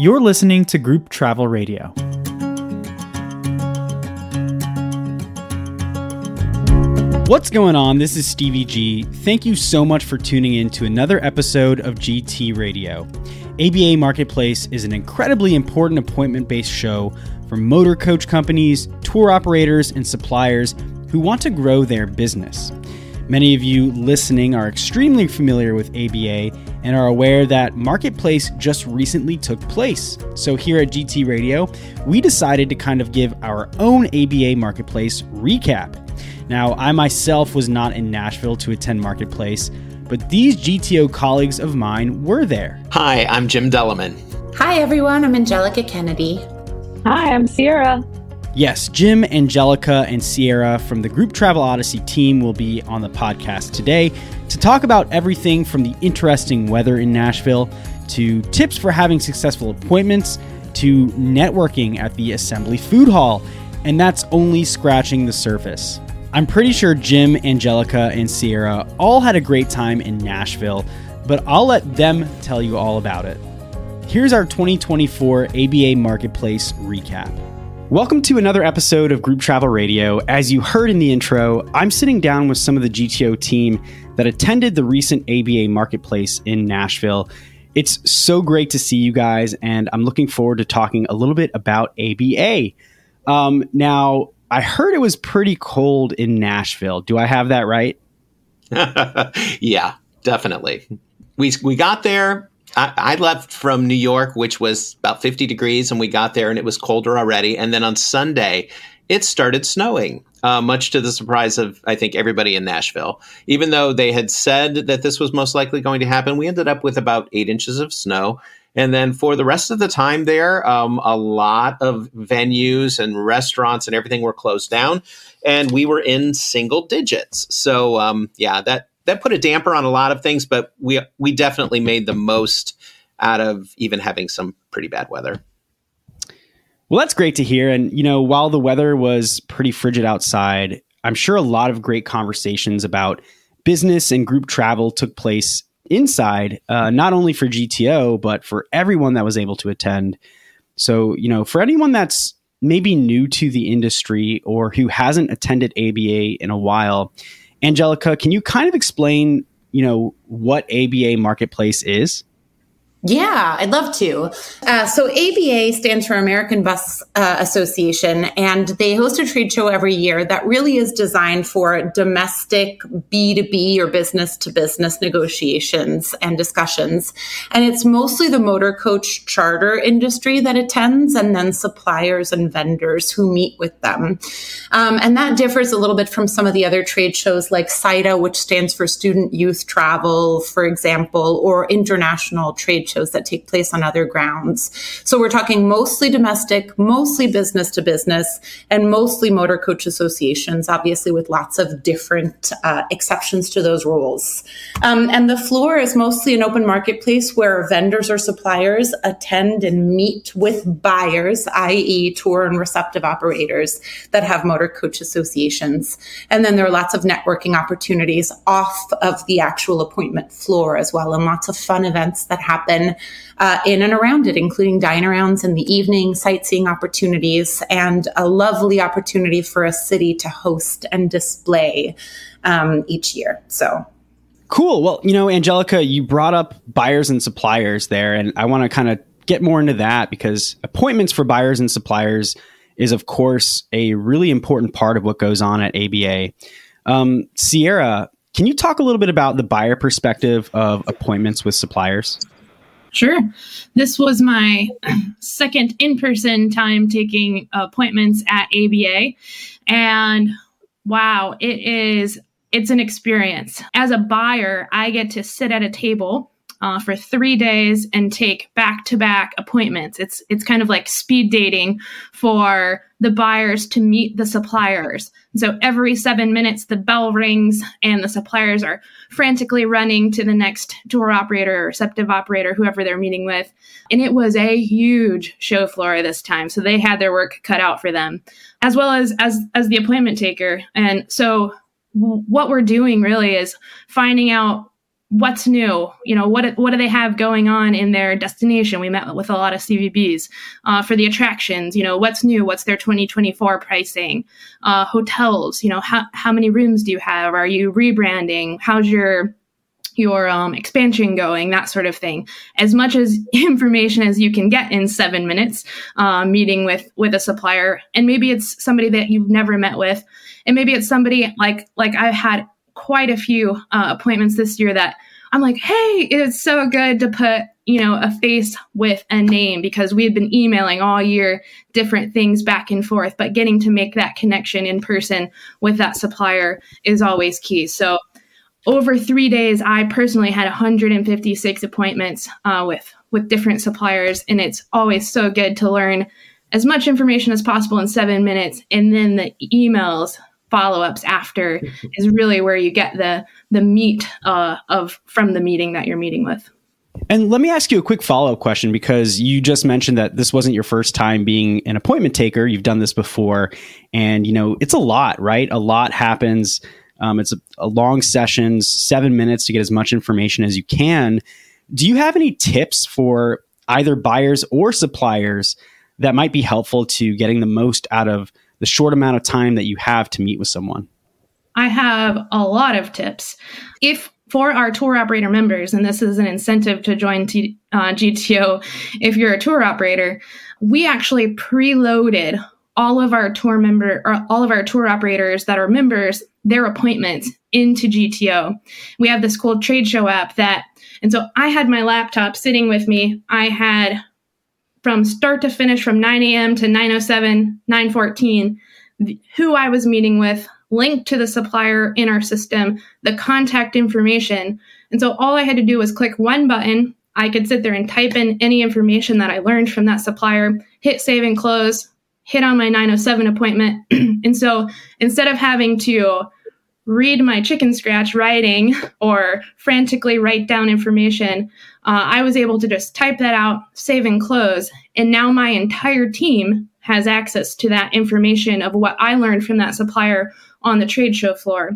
You're listening to Group Travel Radio. What's going on? This is Stevie G. Thank you so much for tuning in to another episode of GT Radio. ABA Marketplace is an incredibly important appointment based show for motor coach companies, tour operators, and suppliers who want to grow their business. Many of you listening are extremely familiar with ABA and are aware that Marketplace just recently took place. So, here at GT Radio, we decided to kind of give our own ABA Marketplace recap. Now, I myself was not in Nashville to attend Marketplace, but these GTO colleagues of mine were there. Hi, I'm Jim Deliman. Hi, everyone. I'm Angelica Kennedy. Hi, I'm Seaira. Yes, Jim, Angelica, and Seaira from the Group Travel Odyssey team will be on the podcast today to talk about everything from the interesting weather in Nashville to tips for having successful appointments to networking at the Assembly Food Hall. And that's only scratching the surface. I'm pretty sure Jim, Angelica, and Seaira all had a great time in Nashville, but I'll let them tell you all about it. Here's our 2024 ABA Marketplace recap. Welcome to another episode of Group Travel Radio. As you heard in the intro, I'm sitting down with some of the GTO team that attended the recent ABA Marketplace in Nashville. It's so great to see you guys, and I'm looking forward to talking a little bit about ABA. Um, now, I heard it was pretty cold in Nashville. Do I have that right? yeah, definitely. We we got there. I, I, left from New York, which was about 50 degrees, and we got there and it was colder already. And then on Sunday, it started snowing, uh, much to the surprise of, I think, everybody in Nashville. Even though they had said that this was most likely going to happen, we ended up with about eight inches of snow. And then for the rest of the time there, um, a lot of venues and restaurants and everything were closed down, and we were in single digits. So um, yeah, that that put a damper on a lot of things, but we we definitely made the most out of even having some pretty bad weather. Well, that's great to hear. And you know, while the weather was pretty frigid outside, I'm sure a lot of great conversations about business and group travel took place inside, uh, not only for GTO, but for everyone that was able to attend. So, you know, for anyone that's maybe new to the industry or who hasn't attended ABA in a while, Angelica, can you kind of explain, you know, what ABA Marketplace is? Yeah, I'd love to. Uh, so ABA stands for American Bus uh, Association, and they host a trade show every year that really is designed for domestic B2B or business to business negotiations and discussions. And it's mostly the motor coach charter industry that attends, and then suppliers and vendors who meet with them. Um, and that differs a little bit from some of the other trade shows like SYTA, which stands for Student Youth Travel, for example, or International Trade shows that take place on other grounds. So we're talking mostly domestic, mostly business to business, and mostly motor coach associations, obviously with lots of different uh, exceptions to those rules. Um, and the floor is mostly an open marketplace where vendors or suppliers attend and meet with buyers, i.e., tour and receptive operators that have motor coach associations. And then there are lots of networking opportunities off of the actual appointment floor as well, and lots of fun events that happen happen uh, in and around it, including dine arounds in the evening, sightseeing opportunities, and a lovely opportunity for a city to host and display um, each year. So Cool. Well, you know, Angelica, you brought up buyers and suppliers there, and I want to kind of get more into that because appointments for buyers and suppliers is, of course, a really important part of what goes on at ABA. Um, Seaira, can you talk a little bit about the buyer perspective of appointments with suppliers? Sure. This was my second in person time taking appointments at ABA. And wow, it is, it's an experience. As a buyer, I get to sit at a table uh, for three days and take back to back appointments. It's it's kind of like speed dating for the buyers to meet the suppliers. So every seven minutes, the bell rings and the suppliers are frantically running to the next tour operator or receptive operator, whoever they're meeting with. And it was a huge show floor this time. So they had their work cut out for them, as well as as as the appointment taker. And so what we're doing really is finding out what's new? You know what what do they have going on in their destination? We met with a lot of cvbs uh, for the attractions you know what's new? What's their 2024 pricing? Uh, hotels you know how, how many rooms do you have? Are you rebranding? How's your your um, expansion going? That sort of thing. As much as information as you can get in seven minutes uh, meeting with with a supplier and maybe it's somebody that you've never met with and maybe it's somebody like like i had quite a few uh, appointments this year that I'm like, hey, it's so good to put, you know, a face with a name because we had been emailing all year different things back and forth, but getting to make that connection in person with that supplier is always key. So over three days, I personally had 156 appointments uh, with with different suppliers, and it's always so good to learn as much information as possible in seven minutes, and then the emails follow-ups after is really where you get the the meat uh, of from the meeting that you're meeting with. And let me ask you a quick follow-up question because you just mentioned that this wasn't your first time being an appointment taker. You've done this before. And you know it's a lot right? A lot happens. Um, it's a, a long sessions seven minutes to get as much information as you can. Do you have any tips for either buyers or suppliers that might be helpful to getting the most out of the short amount of time that you have to meet with someone? I have a lot of tips. If for our tour operator members, and this is an incentive to join T, uh, GTO if you're a tour operator, we actually preloaded all of our tour member or all of our tour operators that are members their appointments into GTO. We have this cool trade show app that and so I had my laptop sitting with me. I had from start to finish from 9 a.m. to 907, 914, who I was meeting with, linked to the supplier in our system, the contact information. And so all I had to do was click one button. I could sit there and type in any information that I learned from that supplier, hit save and close, hit on my 907 appointment. and so instead of having to read my chicken scratch writing or frantically write down information, uh, I was able to just type that out, save and close. And now my entire team has access to that information of what I learned from that supplier on the trade show floor.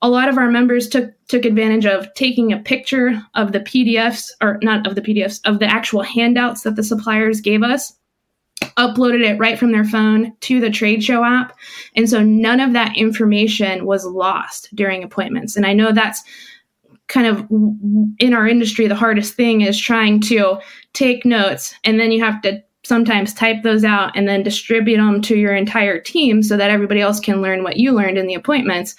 A lot of our members took took advantage of taking a picture of the PDFs or not of the PDFs of the actual handouts that the suppliers gave us uploaded it right from their phone to the trade show app. And so none of that information was lost during appointments. And I know that's kind of in our industry, the hardest thing is trying to take notes and then you have to sometimes type those out and then distribute them to your entire team so that everybody else can learn what you learned in the appointments.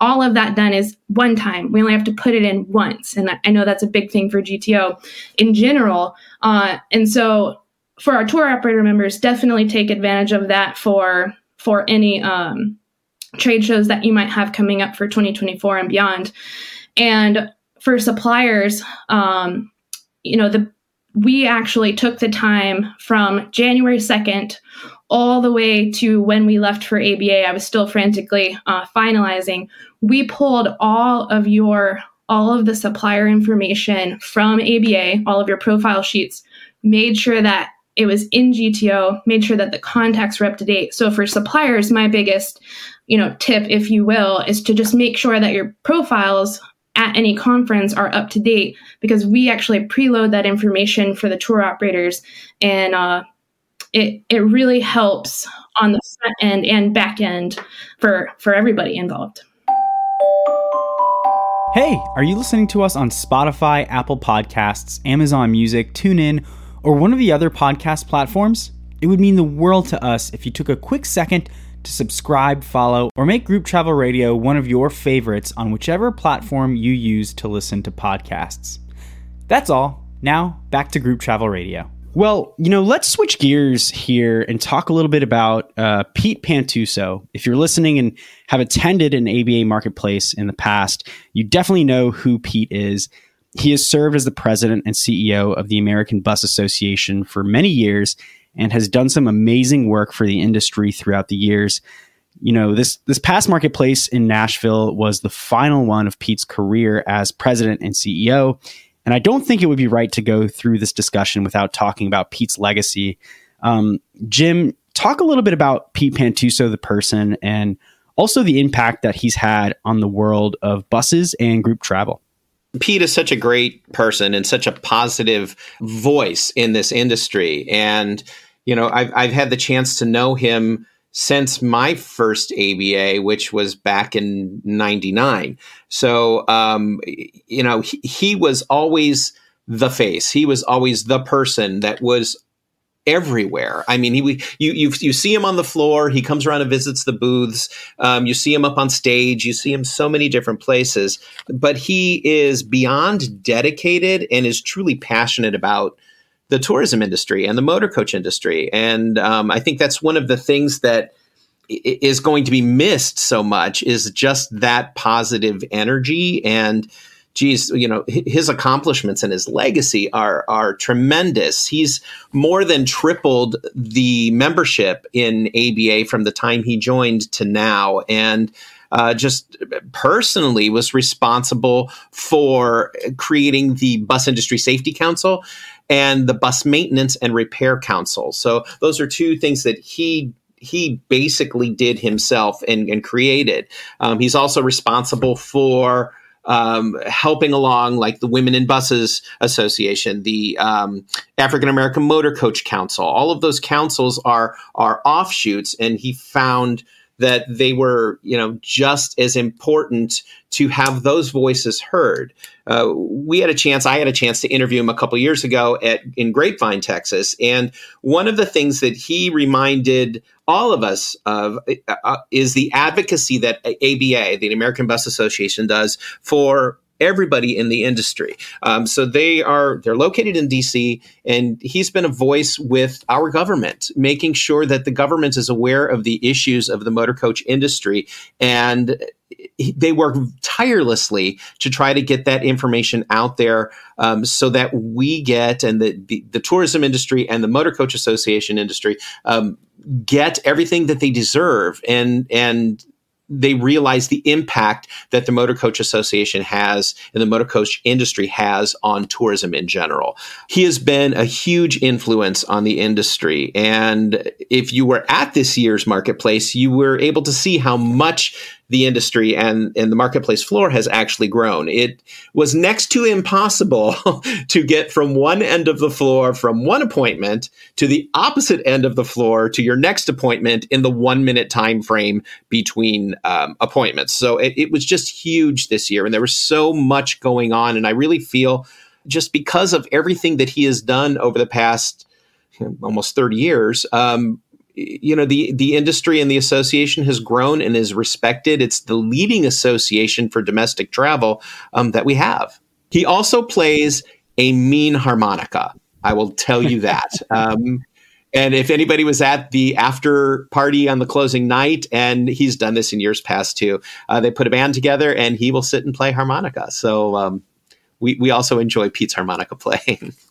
All of that done is one time. We only have to put it in once. And I know that's a big thing for GTO in general. Uh, and so for our tour operator members, definitely take advantage of that for for any um, trade shows that you might have coming up for 2024 and beyond. And for suppliers, um, you know, the we actually took the time from January 2nd all the way to when we left for ABA. I was still frantically uh, finalizing. We pulled all of your all of the supplier information from ABA, all of your profile sheets, made sure that it was in GTO, made sure that the contacts were up to date. So for suppliers, my biggest, you know, tip, if you will, is to just make sure that your profiles at any conference are up to date because we actually preload that information for the tour operators and uh, it it really helps on the front end and back end for for everybody involved. Hey, are you listening to us on Spotify, Apple Podcasts, Amazon Music, TuneIn? or one of the other podcast platforms, it would mean the world to us if you took a quick second to subscribe, follow, or make Group Travel Radio one of your favorites on whichever platform you use to listen to podcasts. That's all. Now, back to Group Travel Radio. Well, you know, let's switch gears here and talk a little bit about uh, Pete Pantuso. If you're listening and have attended an ABA marketplace in the past, you definitely know who Pete is. He has served as the president and CEO of the American Bus Association for many years and has done some amazing work for the industry throughout the years. You know, this this past marketplace in Nashville was the final one of Pete's career as president and CEO, and I don't think it would be right to go through this discussion without talking about Pete's legacy. Um, Jim, talk a little bit about Pete Pantuso, the person, and also the impact that he's had on the world of buses and group travel. Pete is such a great person and such a positive voice in this industry. And, you know, I've, I've had the chance to know him since my first ABA, which was back in 99. So, um, you know, he, he was always the face. He was always the person that was everywhere. I mean, he you you you see him on the floor. He comes around and visits the booths. Um, you see him up on stage. You see him so many different places. But he is beyond dedicated and is truly passionate about the tourism industry and the motor coach industry. And um, I think that's one of the things that is going to be missed so much is just that positive energy and geez, you know, his accomplishments and his legacy are are tremendous. He's more than tripled the membership in ABA from the time he joined to now, and uh, just personally was responsible for creating the Bus Industry Safety Council and the Bus Maintenance and Repair Council. So those are two things that he he basically did himself and, and created. Um, he's also responsible for um, helping along, like the Women in Buses Association, the um, African American Motor Coach Council. All of those councils are are offshoots, and he found that they were, you know, just as important to have those voices heard. Uh, we had a chance, I had a chance to interview him a couple years ago at in Grapevine, Texas, and one of the things that he reminded all of us of uh, uh is the advocacy that ABA, the American Bus Association, does for everybody in the industry. Um, so they are they're located in DC, and he's been a voice with our government, making sure that the government is aware of the issues of the motor coach industry, and they work tirelessly to try to get that information out there um, so that we get and the, the, the tourism industry and the motor coach association industry um, get everything that they deserve and and they realize the impact that the Motor Coach Association has and the motor coach industry has on tourism in general. He has been a huge influence on the industry. And if you were at this year's marketplace, you were able to see how much the industry and, and the marketplace floor has actually grown. It was next to impossible to get from one end of the floor, from one appointment to the opposite end of the floor to your next appointment in the one minute time frame between um, appointments. So it, it was just huge this year, and there was so much going on. And I really feel just because of everything that he has done over the past almost 30 years, um, you know the the industry and the association has grown and is respected. It's the leading association for domestic travel um, that we have. He also plays a mean harmonica. I will tell you that. Um, and if anybody was at the after party on the closing night, and he's done this in years past too, uh, they put a band together and he will sit and play harmonica. So um, we we also enjoy Pete's harmonica playing.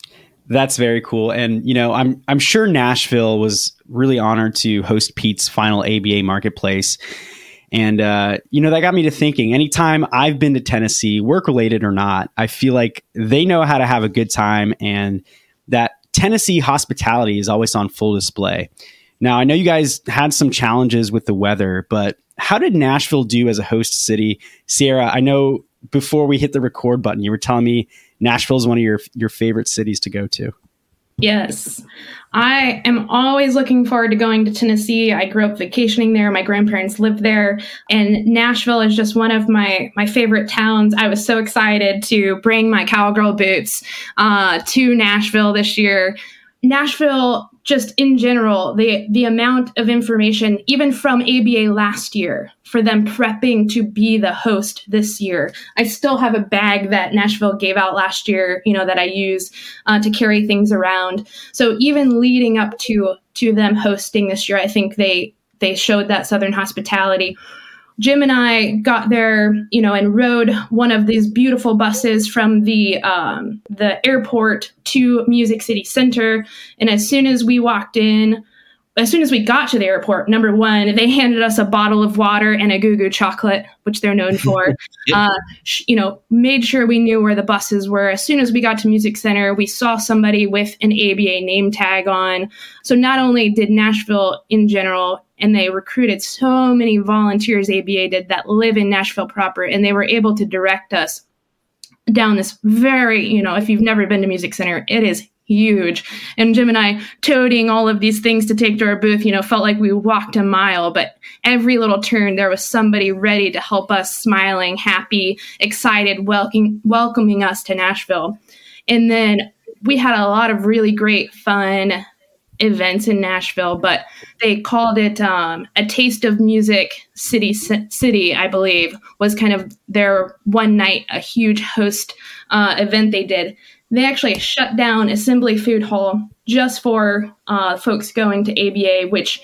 That's very cool. And you know, I'm I'm sure Nashville was really honored to host Pete's final ABA marketplace. And uh, you know, that got me to thinking, anytime I've been to Tennessee, work related or not, I feel like they know how to have a good time and that Tennessee hospitality is always on full display. Now, I know you guys had some challenges with the weather, but how did Nashville do as a host city? Seaira, I know before we hit the record button, you were telling me Nashville is one of your your favorite cities to go to. Yes. I am always looking forward to going to Tennessee. I grew up vacationing there. My grandparents lived there, and Nashville is just one of my my favorite towns. I was so excited to bring my cowgirl boots uh, to Nashville this year. Nashville just in general, the the amount of information, even from ABA last year, for them prepping to be the host this year. I still have a bag that Nashville gave out last year, you know, that I use uh, to carry things around. So even leading up to to them hosting this year, I think they they showed that Southern hospitality. Jim and I got there, you know, and rode one of these beautiful buses from the um, the airport to Music City Center. And as soon as we walked in, as soon as we got to the airport, number one, they handed us a bottle of water and a Goo Goo chocolate, which they're known for. yeah. uh, sh- you know, made sure we knew where the buses were. As soon as we got to Music Center, we saw somebody with an ABA name tag on. So not only did Nashville in general, and they recruited so many volunteers ABA did that live in Nashville proper, and they were able to direct us down this very, you know, if you've never been to Music Center, it is huge. And Jim and I toting all of these things to take to our booth, you know, felt like we walked a mile, but every little turn there was somebody ready to help us, smiling, happy, excited, welcoming welcoming us to Nashville. And then we had a lot of really great fun events in Nashville, but they called it um, a taste of music city city. I believe was kind of their one night a huge host uh, event they did. They actually shut down Assembly Food Hall just for uh, folks going to ABA, which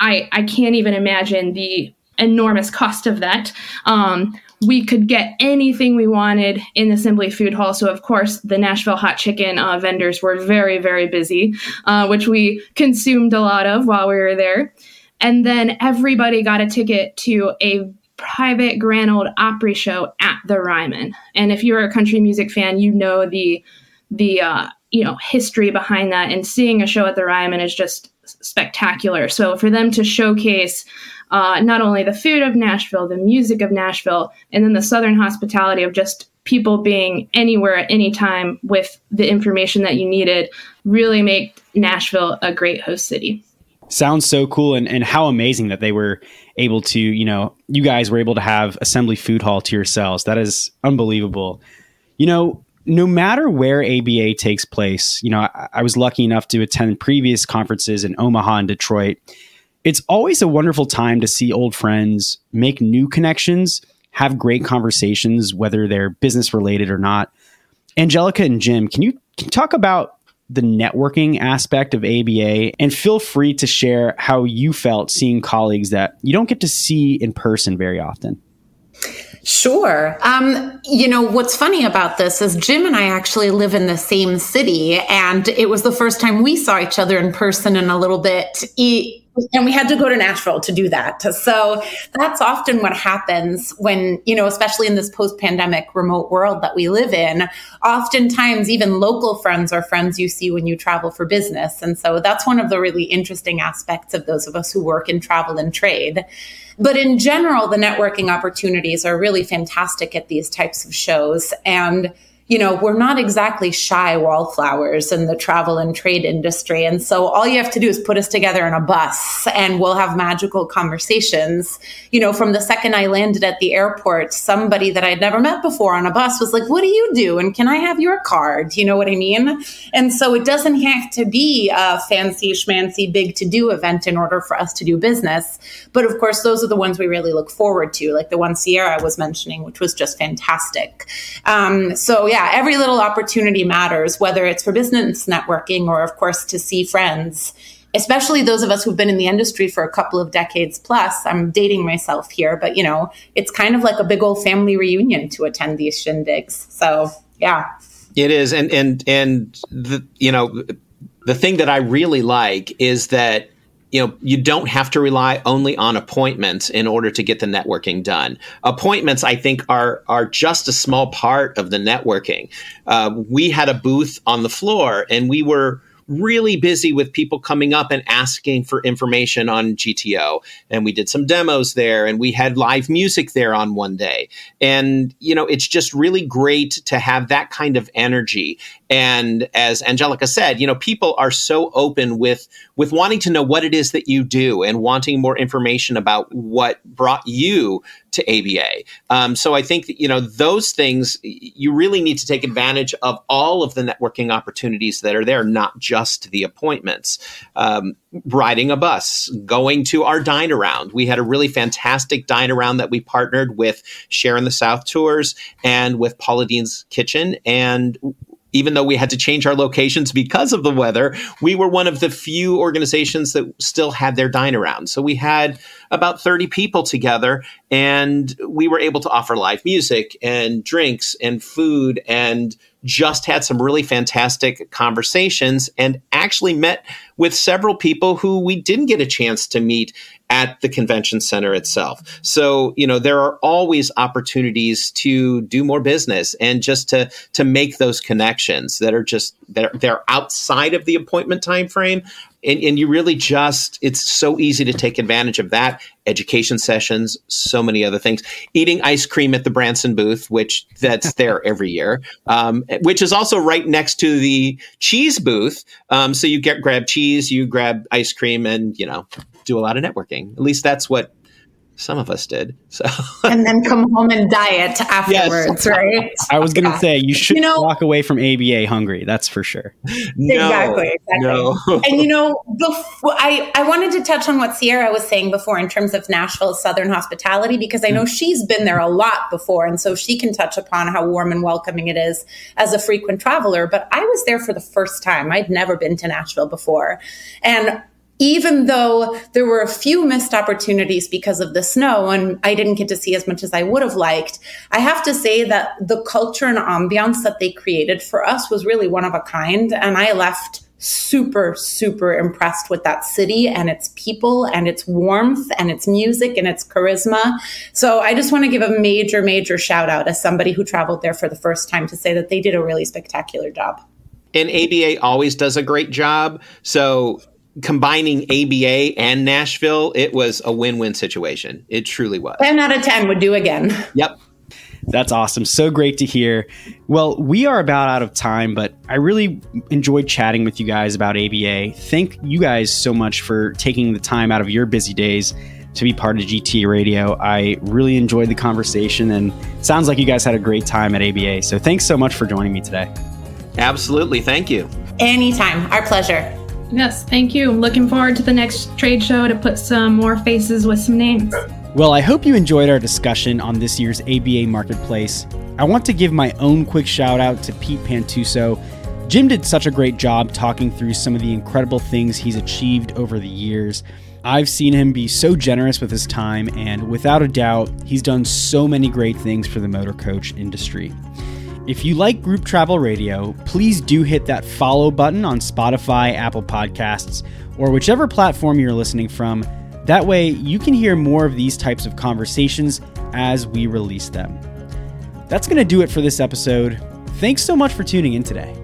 I I can't even imagine the enormous cost of that. Um, we could get anything we wanted in the Assembly Food Hall. So, of course, the Nashville hot chicken uh, vendors were very, very busy, uh, which we consumed a lot of while we were there. And then everybody got a ticket to a private Grand Ole Opry show at the Ryman. And if you're a country music fan, you know the the uh, you know history behind that. And seeing a show at the Ryman is just spectacular. So for them to showcase uh, not only the food of Nashville, the music of Nashville, and then the Southern hospitality of just people being anywhere at any time with the information that you needed really make Nashville a great host city. Sounds so cool and, and how amazing that they were able to, you know, you guys were able to have Assembly Food Hall to yourselves. That is unbelievable. You know, no matter where ABA takes place, you know, I, I was lucky enough to attend previous conferences in Omaha and Detroit it's always a wonderful time to see old friends, make new connections, have great conversations, whether they're business related or not. Angelica and Jim, can you, can you talk about the networking aspect of ABA and feel free to share how you felt seeing colleagues that you don't get to see in person very often? Sure. Um, you know, what's funny about this is Jim and I actually live in the same city, and it was the first time we saw each other in person in a little bit and we had to go to Nashville to do that. So that's often what happens when, you know, especially in this post pandemic remote world that we live in. Oftentimes, even local friends are friends you see when you travel for business. And so that's one of the really interesting aspects of those of us who work in travel and trade. But in general, the networking opportunities are really fantastic at these types of shows. And you know, we're not exactly shy wallflowers in the travel and trade industry. And so all you have to do is put us together in a bus and we'll have magical conversations. You know, from the second I landed at the airport, somebody that I'd never met before on a bus was like, What do you do? And can I have your card? You know what I mean? And so it doesn't have to be a fancy schmancy big to do event in order for us to do business. But of course, those are the ones we really look forward to, like the one Seaira was mentioning, which was just fantastic. Um, so yeah, yeah, every little opportunity matters, whether it's for business networking or, of course, to see friends, especially those of us who've been in the industry for a couple of decades plus. I'm dating myself here, but you know, it's kind of like a big old family reunion to attend these shindigs. So, yeah. It is. And, and, and the, you know, the thing that I really like is that you know you don't have to rely only on appointments in order to get the networking done appointments i think are are just a small part of the networking uh, we had a booth on the floor and we were really busy with people coming up and asking for information on GTO. And we did some demos there and we had live music there on one day. And, you know, it's just really great to have that kind of energy. And as Angelica said, you know, people are so open with, with wanting to know what it is that you do and wanting more information about what brought you to ABA. Um, so I think that, you know those things you really need to take advantage of all of the networking opportunities that are there, not just the appointments. Um, riding a bus, going to our dine around. We had a really fantastic dine around that we partnered with Share in the South Tours and with Paula Deen's Kitchen, and even though we had to change our locations because of the weather, we were one of the few organizations that still had their dine around. So we had about 30 people together and we were able to offer live music and drinks and food and just had some really fantastic conversations and actually met with several people who we didn't get a chance to meet at the convention center itself. So, you know, there are always opportunities to do more business and just to to make those connections that are just that are, they're outside of the appointment time frame and, and you really just it's so easy to take advantage of that. Education sessions so many other things. Eating ice cream at the branson booth which that's there every year. Um, which is also right next to the cheese booth. Um, so you get grab cheese you grab ice cream and you know do a lot of networking. At least that's what some of us did. So and then come home and diet afterwards, yes. right? I was going to yeah. say you should you know, walk away from ABA hungry. That's for sure. No, exactly. Exactly. No. and you know, before, I I wanted to touch on what Seaira was saying before in terms of Nashville's Southern hospitality because I know mm. she's been there a lot before, and so she can touch upon how warm and welcoming it is as a frequent traveler. But I was there for the first time. I'd never been to Nashville before, and even though there were a few missed opportunities because of the snow and I didn't get to see as much as I would have liked, I have to say that the culture and ambiance that they created for us was really one of a kind. And I left super, super impressed with that city and its people and its warmth and its music and its charisma. So I just want to give a major, major shout out as somebody who traveled there for the first time to say that they did a really spectacular job. And ABA always does a great job. So combining ABA and Nashville, it was a win-win situation. It truly was. 10 out of 10 would do again. Yep. That's awesome. So great to hear. Well, we are about out of time, but I really enjoyed chatting with you guys about ABA. Thank you guys so much for taking the time out of your busy days to be part of GT Radio. I really enjoyed the conversation and sounds like you guys had a great time at ABA. So thanks so much for joining me today. Absolutely. Thank you. Anytime. Our pleasure. Yes, thank you. Looking forward to the next trade show to put some more faces with some names. Well, I hope you enjoyed our discussion on this year's ABA Marketplace. I want to give my own quick shout out to Pete Pantuso. Jim did such a great job talking through some of the incredible things he's achieved over the years. I've seen him be so generous with his time, and without a doubt, he's done so many great things for the motor coach industry. If you like Group Travel Radio, please do hit that follow button on Spotify, Apple Podcasts, or whichever platform you're listening from. That way, you can hear more of these types of conversations as we release them. That's going to do it for this episode. Thanks so much for tuning in today.